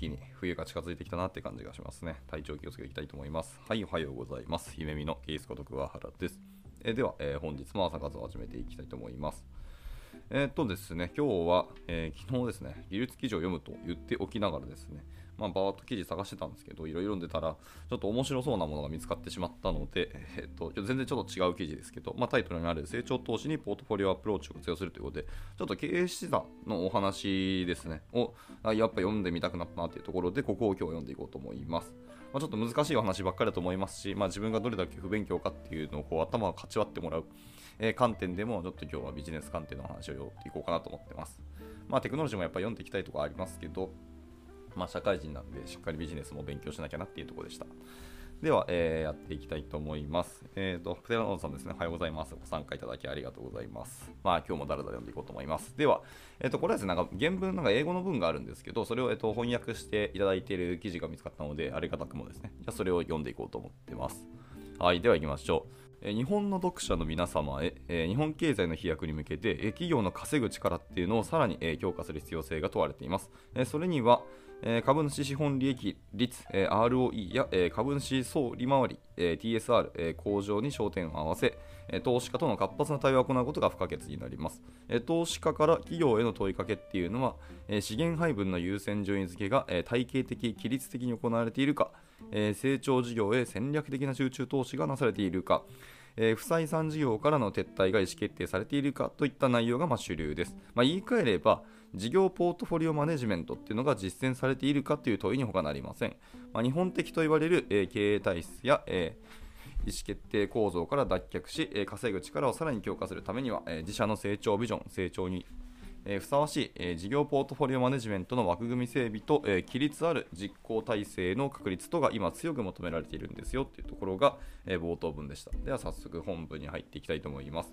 気に冬が近づいてきたなって感じがしますね。体調気をつけていきたいと思います。はい、おはようございます。姫美のケースこと桑原です。えでは、えー、本日も朝活を始めていきたいと思います。えー、っとですね、今日は、えー、昨日ですね、技術記事を読むと言っておきながらですね、まあ、バーッと記事探してたんですけど、いろいろ読んでたら、ちょっと面白そうなものが見つかってしまったので、えっと、全然ちょっと違う記事ですけど、まあ、タイトルにある成長投資にポートフォリオアプローチを活用するということで、ちょっと経営資産のお話ですね、をやっぱ読んでみたくなったなというところで、ここを今日読んでいこうと思います。まあ、ちょっと難しいお話ばっかりだと思いますし、まあ、自分がどれだけ不勉強かっていうのをこう頭をかち割ってもらう、えー、観点でも、ちょっと今日はビジネス観点の話を読んでいこうかなと思ってます。まあ、テクノロジーもやっぱ読んでいきたいところありますけど、まあ、社会人なんでしっかりビジネスも勉強しなきゃなっていうところでした。では、えー、やっていきたいと思います。えっ、ー、と、プテラノーさんですね。おはようございます。ご参加いただきありがとうございます。まあ、今日もだらだら読んでいこうと思います。では、えっ、ー、と、これはですね、なんか原文、なんか英語の文があるんですけど、それを、えっと翻訳していただいている記事が見つかったので、ありがたくもですね、じゃそれを読んでいこうと思ってます。はい、では行きましょう。日本の読者の皆様へ、日本経済の飛躍に向けて、企業の稼ぐ力っていうのをさらに、強化する必要性が問われています。それには、株主資本利益率、ROE や、株主総利回り、TSR、向上に焦点を合わせ、投資家との活発な対話を行うことが不可欠になります。投資家から企業への問いかけっていうのは、資源配分の優先順位付けが、体系的、規律的に行われているか、え成長事業へ戦略的な集中投資がなされているか、えー、不採算事業からの撤退が意思決定されているかといった内容がま主流です。まあ、言い換えれば、事業ポートフォリオマネジメントっていうのが実践されているかという問いに他なりません。まあ、日本的と言われる、えー、経営体質や、え意思決定構造から脱却し、え稼ぐ力をさらに強化するためには、え自社の成長ビジョン、成長にえー、ふさわしい、えー、事業ポートフォリオマネジメントの枠組み整備と、えー、規律ある実行体制の確立とが今強く求められているんですよというところが、え冒頭文でした。では早速本文に入っていきたいと思います。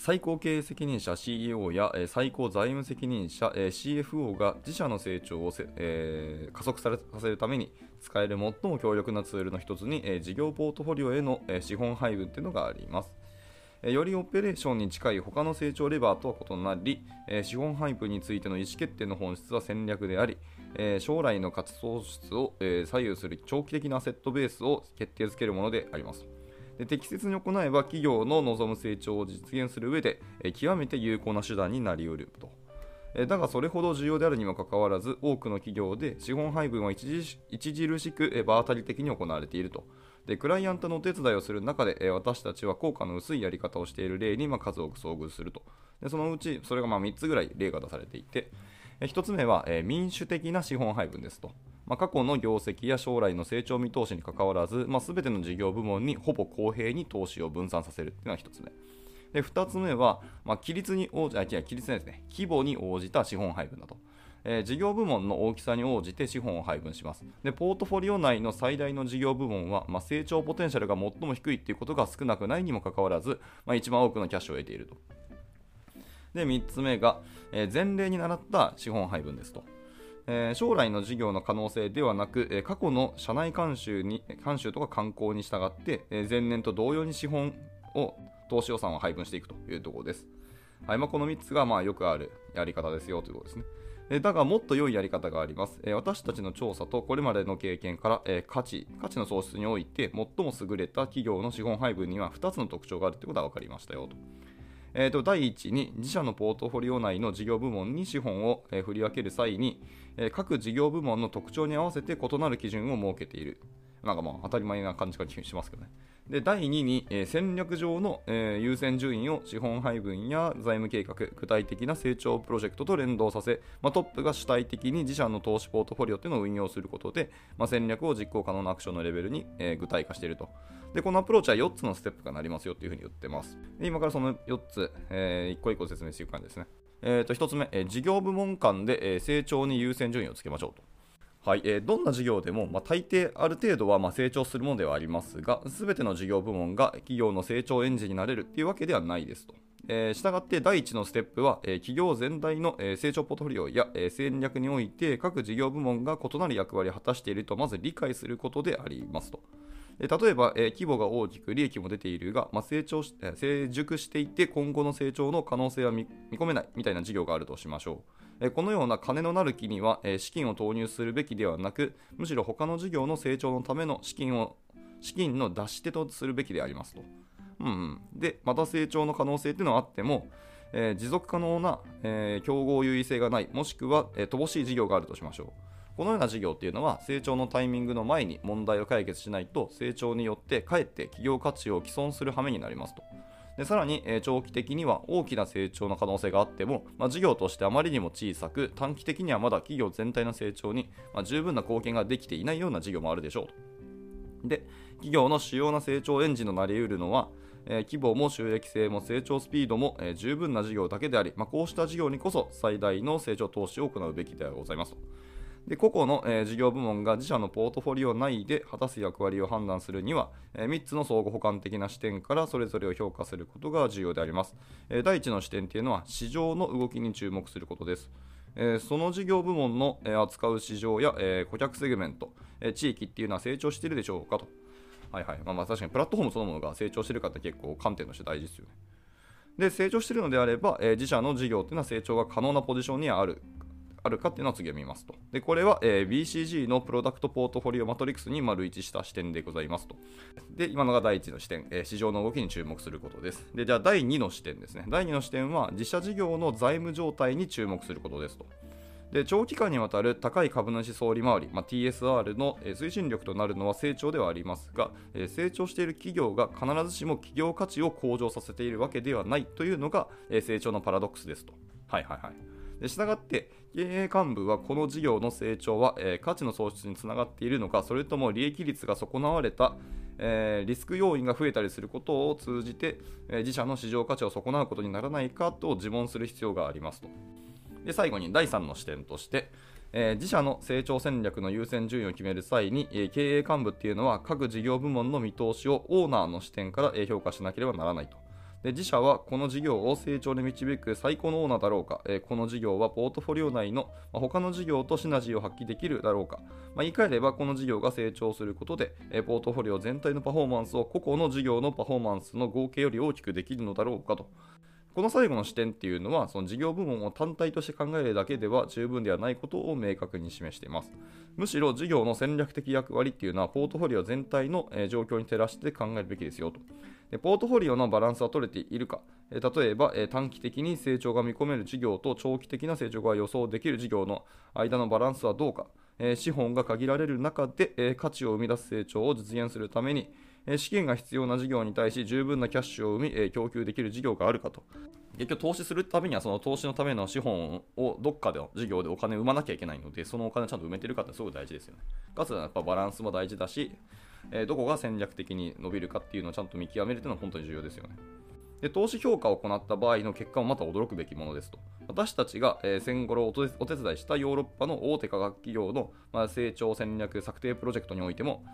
最高経営責任者 CEO や、最高財務責任者、CFO が自社の成長をえー、加速させるために使える最も強力なツールの一つに、事業ポートフォリオへの、資本配分というのがあります。よりオペレーションに近い他の成長レバーとは異なり、資本配分についての意思決定の本質は戦略であり、将来の価値創出を左右する長期的なアセットベースを決定づけるものであります。で適切に行えば企業の望む成長を実現する上で、極めて有効な手段になり得ると。だがそれほど重要であるにもかかわらず多くの企業で資本配分は著しく場当たり的に行われているとでクライアントのお手伝いをする中で、え私たちは効果の薄いやり方をしている例に、ま数多く遭遇すると。でそのうちそれがま3つぐらい例が出されていて、え1つ目は、え民主的な資本配分ですと、まあ、過去の業績や将来の成長見通しにかかわらず、まあ、全ての事業部門にほぼ公平に投資を分散させるというのが1つ目。で2つ目は、規模に応じた資本配分だと。えー、事業部門の大きさに応じて資本を配分します。でポートフォリオ内の最大の事業部門は、まあ、成長ポテンシャルが最も低いということが少なくないにもかかわらず、まあ、一番多くのキャッシュを得ていると。で3つ目が、えー、前例に倣った資本配分ですと。え、将来の事業の可能性ではなく、え、過去の社内監修に監修とか観光に従って、え、前年と同様に資本を投資予算を配分していくというところです。はいまあ、この3つがまあよくあるやり方ですよということですね。だがもっと良いやり方があります。私たちの調査とこれまでの経験から価値、価値の創出において最も優れた企業の資本配分には2つの特徴があるということが分かりましたよと。えー、と第1に自社のポートフォリオ内の事業部門に資本を、振り分ける際に、各事業部門の特徴に合わせて異なる基準を設けている。なんかまあ当たり前な感じがしますけどね。で第2に、えー、戦略上の、えー、優先順位を資本配分や財務計画、具体的な成長プロジェクトと連動させ、まあ、トップが主体的に自社の投資ポートフォリオというのを運用することで、まあ、戦略を実行可能なアクションのレベルに、えー、具体化していると。で、このアプローチは4つのステップがなりますよというふうに言ってます。で今からその4つ、えー、1個1個説明していく感じですね。えー、と1つ目、え、事業部門間で、え、成長に優先順位をつけましょうと。はいえー、どんな事業でも、まあ、大抵ある程度はま成長するものではありますが、すべての事業部門が企業の成長エンジンになれるというわけではないですと。えー、したがって第1のステップは、えー、企業全体の、え、成長ポートフォリオや、え戦略において各事業部門が異なる役割を果たしているとまず理解することでありますと。で例えば、え、規模が大きく利益も出ているが、まあ、成長し成熟していて今後の成長の可能性は見込めないみたいな事業があるとしましょう。このような金のなる木には、資金を投入するべきではなくむしろ他の事業の成長のための資金を資金の出し手とするべきでありますと。うんうん、でまた成長の可能性っていうのはあっても、えー、持続可能な、えー、競合優位性がないもしくは、えー、乏しい事業があるとしましょう。このような事業っていうのは成長のタイミングの前に問題を解決しないと成長によってかえって企業価値を毀損する羽目になりますと。でさらに、えー、長期的には大きな成長の可能性があっても、まあ、事業としてあまりにも小さく短期的にはまだ企業全体の成長に、まあ、十分な貢献ができていないような事業もあるでしょうと。で企業の主要な成長エンジンとなり得るのは、えー、規模も収益性も成長スピードも、えー、十分な事業だけであり、まあ、こうした事業にこそ最大の成長投資を行うべきではございますと。で個々の、えー、事業部門が自社のポートフォリオ内で果たす役割を判断するには、えー、3つの相互補完的な視点からそれぞれを評価することが重要であります。えー、第1の視点というのは市場の動きに注目することです。えその事業部門の、え扱う市場や、え顧客セグメント、え地域っていうのは成長しているでしょうかと。はいはい。まあ、まあ確かにプラットフォームそのものが成長しているかって結構観点として大事ですよね。で、成長しているのであれば、え自社の事業っていうのは成長が可能なポジションにあるあるかっていうのを次は見ますと。で、これは、えー、BCG のプロダクトポートフォリオマトリックスに丸一した視点でございますと。で、今のが第1の視点、えー、市場の動きに注目することです。で、じゃあ第2の視点ですね。第2の視点は自社事業の財務状態に注目することですと。で長期間にわたる高い株主総利回り、まあ、TSR の推進力となるのは成長ではありますが、成長している企業が必ずしも企業価値を向上させているわけではないというのが成長のパラドックスですと。はいはいはい。したがって経営幹部はこの事業の成長は、えー、価値の創出につながっているのかそれとも利益率が損なわれた、えー、リスク要因が増えたりすることを通じて、えー、自社の市場価値を損なうことにならないかと自問する必要がありますとで最後に第3の視点としてえー、自社の成長戦略の優先順位を決める際に、えー、経営幹部っていうのは各事業部門の見通しをオーナーの視点から、えー、評価しなければならないと。自社はこの事業を成長に導く最高のオーナーだろうか、え、この事業はポートフォリオ内の、ま、他の事業とシナジーを発揮できるだろうか、ま、言い換えればこの事業が成長することで、え、ポートフォリオ全体のパフォーマンスを個々の事業のパフォーマンスの合計より大きくできるのだろうかと。この最後の視点っていうのは、その事業部門を単体として考えるだけでは十分ではないことを明確に示しています。むしろ事業の戦略的役割っていうのは、ポートフォリオ全体の状況に照らして考えるべきですよと。でポートフォリオのバランスは取れているか、例えば短期的に成長が見込める事業と長期的な成長が予想できる事業の間のバランスはどうか、資本が限られる中で価値を生み出す成長を実現するために、資金が必要な事業に対し十分なキャッシュを生み、供給できる事業があるかと。結局投資するためにはその投資のための資本をどっかで事業でお金を生まなきゃいけないのでそのお金をちゃんと埋めてるかってすごい大事ですよね。かつやっぱバランスも大事だし、え、どこが戦略的に伸びるかっていうのをちゃんと見極めるというのは本当に重要ですよね。で投資評価を行った場合の結果もまた驚くべきものですと。私たちが、え、戦後お手伝いしたヨーロッパの大手科学企業の、ま、成長戦略策定プロジェクトにおいても、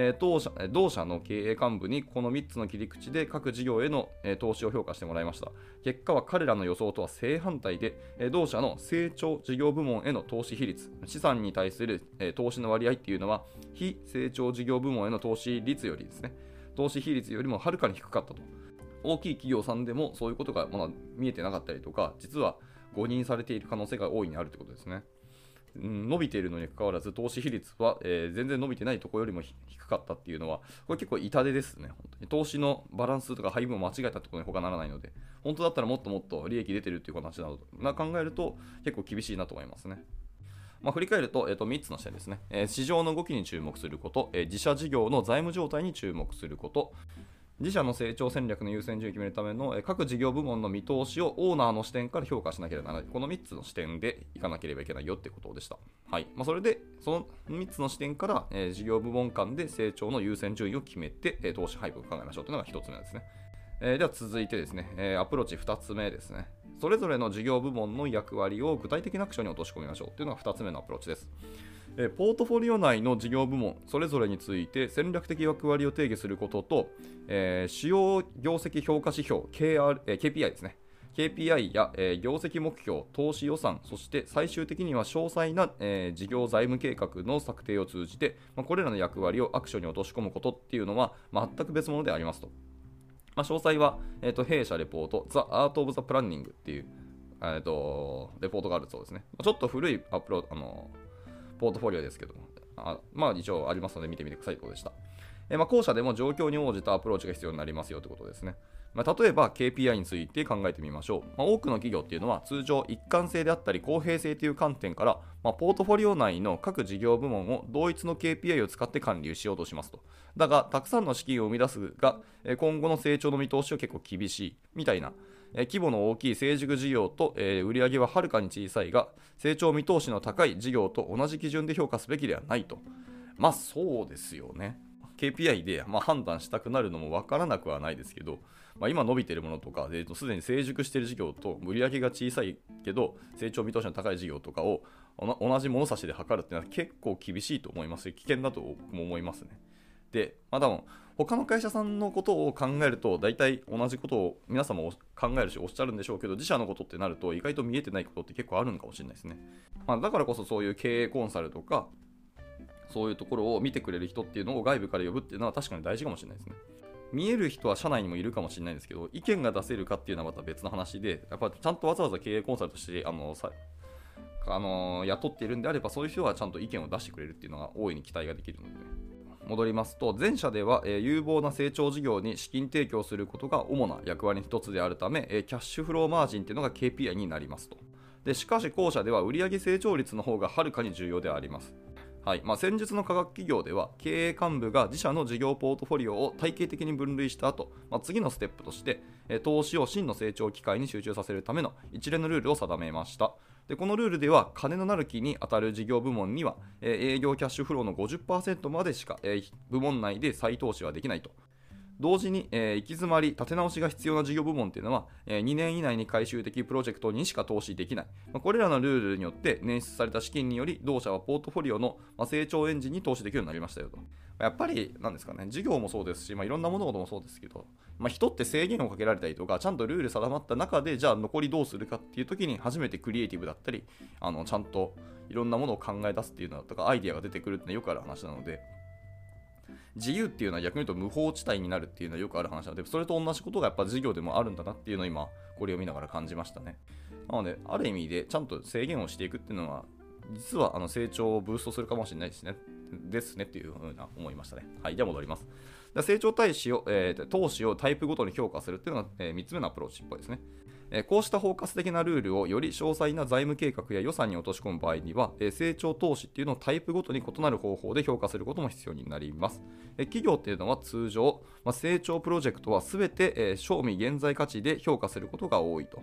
え、当社同社の経営幹部にこの3つの切り口で各事業への、え、投資を評価してもらいました。結果は彼らの予想とは正反対で、え、同社の成長事業部門への投資比率、資産に対する、え投資の割合っていうのは、非成長事業部門への投資率よりですね、投資比率よりもはるかに低かったと。大きい企業さんでもそういうことがまだ見えてなかったりとか、実は誤認されている可能性が大いにあるということですね。伸びているのにかかわらず、投資比率は、えー、全然伸びてないところよりも低かったっていうのは、これ結構痛手ですね、本当に。投資のバランスとか配分を間違えたってことに他ならないので、本当だったらもっともっと利益出てるっていう話などな考えると、結構厳しいなと思いますね。まあ、振り返ると,、えー、と3つの視点ですね、えー、市場の動きに注目すること、えー、自社事業の財務状態に注目すること、自社の成長戦略の優先順位を決めるための各事業部門の見通しをオーナーの視点から評価しなければならない。この3つの視点でいかなければいけないよってことでした。はい。まあ、それで、その3つの視点から、えー、事業部門間で成長の優先順位を決めて、えー、投資配分を考えましょうというのが1つ目ですね。えー、では続いてですね、えアプローチ2つ目ですね。それぞれの事業部門の役割を具体的なアクションに落とし込みましょうというのが2つ目のアプローチです。えポートフォリオ内の事業部門それぞれについて戦略的役割を定義することと、えー、主要業績評価指標 KR、え KPI ですね KPI や、えー業績目標、投資予算、そして最終的には詳細な、えー事業財務計画の策定を通じて、まあ、これらの役割をアクションに落とし込むことっていうのは全く別物でありますと。まあ、詳細は、えー、と弊社レポート、The Art of the Planning っていう、えー、とレポートがあるそうですね。ちょっと古いアプロード、あのポートフォリオですけども、あまあ一応ありますので見てみてくださいということでした。えまあ、後者でも状況に応じたアプローチが必要になりますよということですね。まあ、例えば KPI について考えてみましょう。まあ、多くの企業っていうのは通常一貫性であったり公平性という観点から、まあ、ポートフォリオ内の各事業部門を同一の KPI を使って管理しようとしますと。だが、たくさんの資金を生み出すが、え今後の成長の見通しは結構厳しいみたいな。え規模の大きい成熟事業と、えー売上ははるかに小さいが、成長見通しの高い事業と同じ基準で評価すべきではないと。まあそうですよね。KPI で、まあ、判断したくなるのも分からなくはないですけど、まあ、今伸びてるものとか、えーとすでに成熟している事業と売上が小さいけど成長見通しの高い事業とかを同じ物差しで測るっていうのは結構厳しいと思います危険だとも思いますね。で、まあ、多分他の会社さんのことを考えると大体同じことを皆様も考えるしおっしゃるんでしょうけど自社のことってなると意外と見えてないことって結構あるのかもしれないですね。まあ、だからこそそういう経営コンサルとかそういうところを見てくれる人っていうのを外部から呼ぶっていうのは確かに大事かもしれないですね。見える人は社内にもいるかもしれないんですけど、意見が出せるかっていうのはまた別の話で、やっぱちゃんとわざわざ経営コンサルとしてあのさあの雇っているんであれば、そういう人はちゃんと意見を出してくれるっていうのが大いに期待ができるので、戻りますと、前者では、えー有望な成長事業に資金提供することが主な役割の一つであるため、えーキャッシュフローマージンというのが KPI になりますと。でしかし後者では売上成長率の方がはるかに重要であります。はい。まあ、先日の科学企業では経営幹部が自社の事業ポートフォリオを体系的に分類した後、まあ次のステップとして投資を真の成長機会に集中させるための一連のルールを定めました。でこのルールでは金のなる木に当たる事業部門には、営業キャッシュフローの50%までしか、部門内で再投資はできないと。同時に、えー行き詰まり、立て直しが必要な事業部門っていうのは、えー2年以内に回収的プロジェクトにしか投資できない。まあこれらのルールによって捻出された資金により、同社はポートフォリオの、まあ成長エンジンに投資できるようになりましたよと。やっぱり、なんですかね、事業もそうですし、まあ、いろんな物事もそうですけど、まあ、人って制限をかけられたりとか、ちゃんとルール定まった中で、じゃあ残りどうするかっていう時に、初めてクリエイティブだったり、あのちゃんといろんなものを考え出すっていうのとか、アイデアが出てくるっていうのはよくある話なので、自由っていうのは逆に言うと無法地帯になるっていうのはよくある話なので、それと同じことがやっぱ事業でもあるんだなっていうのを今、これを見ながら感じましたね。なので、ある意味でちゃんと制限をしていくっていうのは、実はあの成長をブーストするかもしれないですね。ですねっていうふうな思いましたね。はい、では戻ります。成長投資を、えー投資をタイプごとに評価するっていうのが、え3つ目のアプローチっぽいですね。えこうした包括的なルールをより詳細な財務計画や予算に落とし込む場合には、え成長投資っていうのをタイプごとに異なる方法で評価することも必要になります。え企業っていうのは通常、ま、成長プロジェクトは全て、え賞味現在価値で評価することが多いと。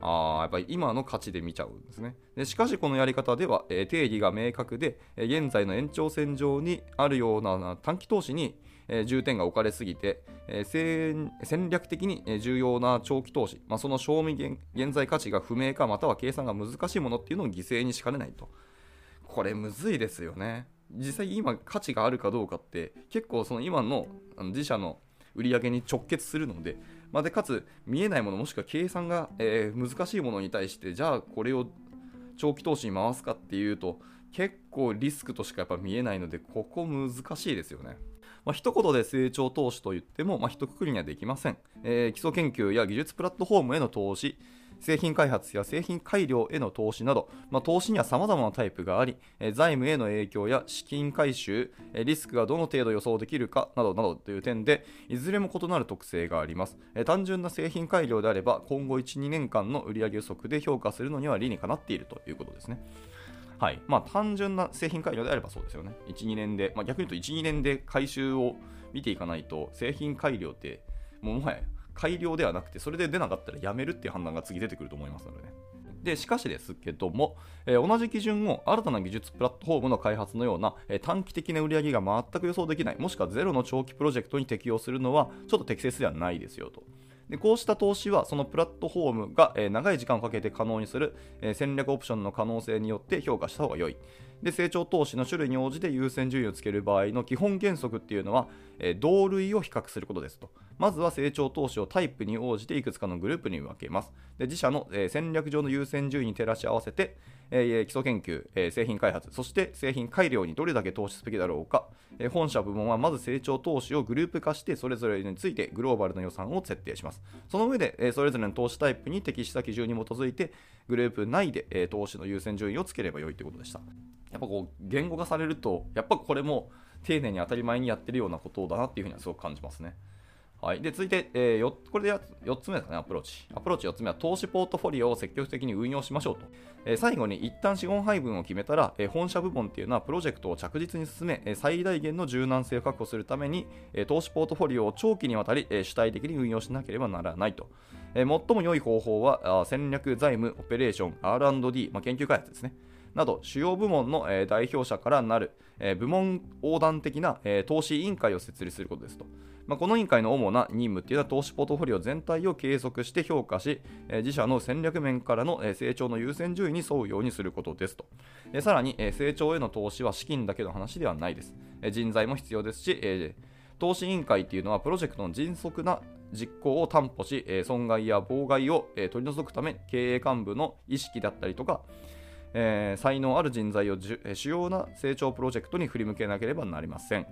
あやっぱり今の価値で見ちゃうんですね。でしかし、このやり方では、え定義が明確で、え現在の延長線上にあるような短期投資に、え重点が置かれすぎて、え戦略的に重要な長期投資、まあ、その賞味現現在価値が不明か、または計算が難しいものっていうのを犠牲にしかねないと。これむずいですよね。実際今価値があるかどうかって結構その今のあの自社の売り上げに直結するので、まあ、でかつ見えないものもしくは計算が、え難しいものに対してじゃあこれを長期投資に回すかっていうと結構リスクとしかやっぱ見えないのでここ難しいですよね。まあ、一言で成長投資と言っても、まあ、一括りにはできません、えー基礎研究や技術プラットフォームへの投資、製品開発や製品改良への投資など、まあ、投資には様々なタイプがあり、えー財務への影響や資金回収、えーリスクがどの程度予想できるかなどなどという点で、いずれも異なる特性があります。えー単純な製品改良であれば、今後1、2年間の売上予測で評価するのには理にかなっているということですね。はい。まあ、単純な製品改良であればそうですよね。1、2年で、まあ、逆に言うと1、2年で回収を見ていかないと、製品改良って、もうもはや改良ではなくて、それで出なかったらやめるっていう判断が次出てくると思いますのでね。でしかしですけども、えー同じ基準を新たな技術プラットフォームの開発のような、えー短期的な売り上げが全く予想できない、もしくはゼロの長期プロジェクトに適用するのは、ちょっと適切ではないですよと。でこうした投資はそのプラットフォームが、え、長い時間をかけて可能にする、え、戦略オプションの可能性によって評価した方が良い。で成長投資の種類に応じて優先順位をつける場合の基本原則っていうのは、え、同類を比較することですと。まずは成長投資をタイプに応じていくつかのグループに分けます。で自社の、えー、戦略上の優先順位に照らし合わせて、えー、基礎研究、えー、製品開発、そして製品改良にどれだけ投資すべきだろうか、えー、本社部門はまず成長投資をグループ化して、それぞれについてグローバルな予算を設定します。その上で、えー、それぞれの投資タイプに適した基準に基づいて、グループ内で、えー、投資の優先順位をつければよいということでした。やっぱこう、言語化されると、やっぱこれも丁寧に当たり前にやってるようなことだなっていうふうにはすごく感じますね。はい、で続いて、えー、これで4つ目ですかね、アプローチ。アプローチ4つ目は投資ポートフォリオを積極的に運用しましょうと。えー、最後に一旦資本配分を決めたら、えー、本社部門っていうのはプロジェクトを着実に進め、え最大限の柔軟性を確保するために、え投資ポートフォリオを長期にわたり、え主体的に運用しなければならないと。え最も良い方法は戦略、財務、オペレーション、R&D、まあ、研究開発ですね。など主要部門の、え代表者からなる、え部門横断的な、え投資委員会を設立することですと。まあ、この委員会の主な任務っていうのは投資ポートフォリオ全体を計測して評価し、え自社の戦略面からの、え成長の優先順位に沿うようにすることですと。えさらに、え成長への投資は資金だけの話ではないです。え人材も必要ですし、え投資委員会っていうのはプロジェクトの迅速な実行を担保し、損害や妨害を、取り除くため経営幹部の意識だったりとか、え、才能ある人材を主要な成長プロジェクトに振り向けなければなりません。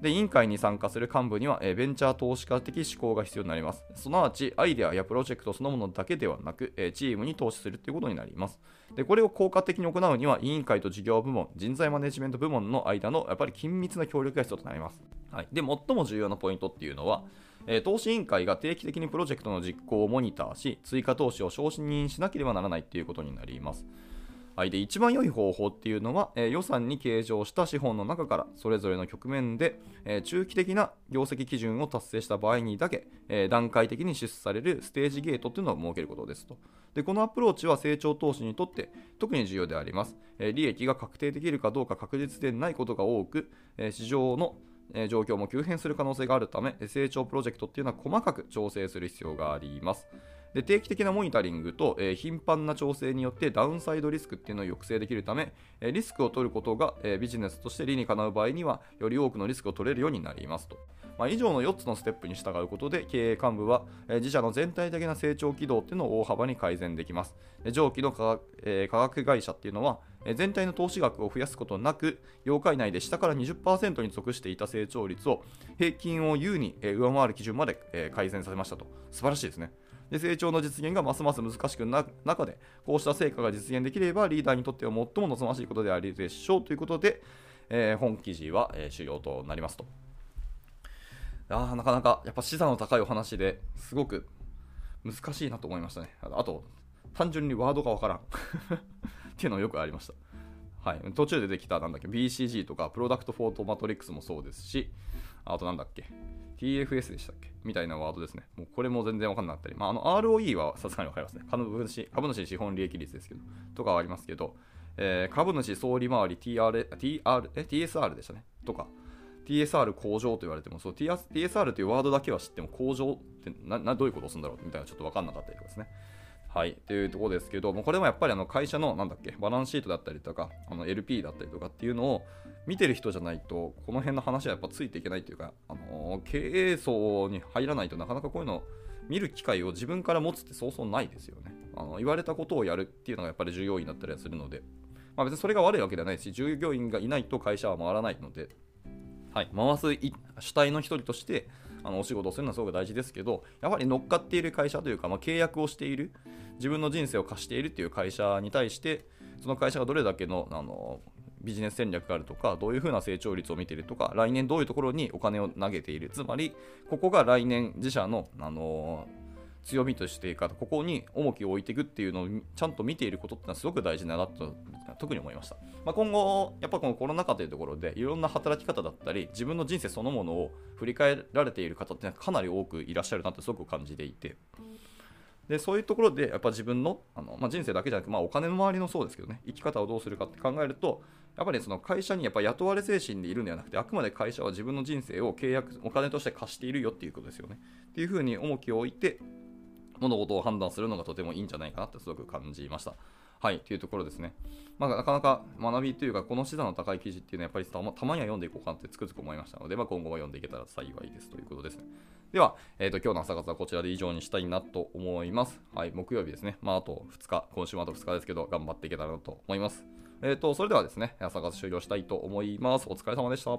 で委員会に参加する幹部には、えベンチャー投資家的思考が必要になります。すなわち、アイデアやプロジェクトそのものだけではなく、えチームに投資するということになります。でこれを効果的に行うには、委員会と事業部門、人材マネジメント部門の間のやっぱり緊密な協力が必要となります。はい、で最も重要なポイントっていうのは、え投資委員会が定期的にプロジェクトの実行をモニターし、追加投資を承認しなければならないということになります。はい、で一番良い方法っていうのは、えー、予算に計上した資本の中からそれぞれの局面で、えー、中期的な業績基準を達成した場合にだけ、えー、段階的に支出されるステージゲートっていうのを設けることですと。でこのアプローチは成長投資にとって特に重要であります。え利益が確定できるかどうか確実でないことが多く、え市場の状況も急変する可能性があるため成長プロジェクトっていうのは細かく調整する必要があります。で定期的なモニタリングと、えー、頻繁な調整によってダウンサイドリスクっていうのを抑制できるため、え、リスクを取ることが、え、ビジネスとして理にかなう場合にはより多くのリスクを取れるようになりますと。まあ、以上の4つのステップに従うことで経営幹部は、え、自社の全体的な成長軌道っていうのを大幅に改善できます。で上記の科学,、え、科学会社っていうのは、全体の投資額を増やすことなく、業界内で下から20%に属していた成長率を平均を優に、上回る基準まで、改善させましたと。素晴らしいですね。で成長の実現がますます難しくなる中で、こうした成果が実現できれば、リーダーにとっては最も望ましいことでありでしょうということで、えー、本記事は、えー、終了となりますと。あなかなかやっぱ資産の高いお話ですごく難しいなと思いましたね。あと、単純にワードがわからん っていうのがよくありました。はい、途中でできたなんだっけ BCG とかプロダクトフォートマトリックスもそうですし、あとなんだっけ TFS でしたっけ？みたいなワードですね。もうこれも全然わかんなかったり、まあ、あの ROE はさすがにわかりますね。株主株主資本利益率ですけど、とかありますけど、えー、株主総利回り TR TR え？TSR でしたね。とか、TSR 向上と言われても、そう TSR というワードだけは知っても、向上ってななどういうことをするんだろうみたいなちょっとわかんなかったりとかですね。はい、っていうところですけど、もこれもやっぱりあの会社のなんだっけバランスシートだったりとか、あの LP だったりとかっていうのを見てる人じゃないと、この辺の話はやっぱついていけないというか、あの経営層に入らないとなかなかこういうの見る機会を自分から持つってそうそうないですよね。あの言われたことをやるっていうのがやっぱり従業員だったりするので、まあ、別にそれが悪いわけではないし、従業員がいないと会社は回らないので、はい、回す主体の一人として、あのお仕事をするのはすごく大事ですけど、やはり乗っかっている会社というか、まあ、契約をしている、自分の人生を貸しているという会社に対して、その会社がどれだけのあのビジネス戦略があるとか、どういうふうな成長率を見ているとか、来年どういうところにお金を投げている、つまり、ここが来年自社の、あの強みとしてか、ここに重きを置いていくっていうのをちゃんと見ていることってのはすごく大事だなと特に思いました。まあ、今後、やっぱこのコロナ禍というところで、いろんな働き方だったり、自分の人生そのものを振り返られている方ってかなり多くいらっしゃるなってすごく感じていて、でそういうところでやっぱ自分のあの、まあ、人生だけじゃなく、まあ、お金の周りもそうですけどね生き方をどうするかって考えるとやっぱりその会社にやっぱ雇われ精神でいるんではなくてあくまで会社は自分の人生を契約お金として貸しているよっていうことですよねっていうふうに重きを置いて物事を判断するのがとてもいいんじゃないかなってすごく感じました。はい、というところですね。まあ、なかなか学びというか、この資産の高い記事っていうのは、やっぱりたまには読んでいこうかなってつくづく思いましたので、まあ、今後は読んでいけたら幸いですということですね。では、えーと、今日の朝活はこちらで以上にしたいなと思います。はい、木曜日ですね。まあ、あと2日、今週もあと2日ですけど、頑張っていけたらなと思います。えっ、ー、と、それではですね、朝活終了したいと思います。お疲れ様でした。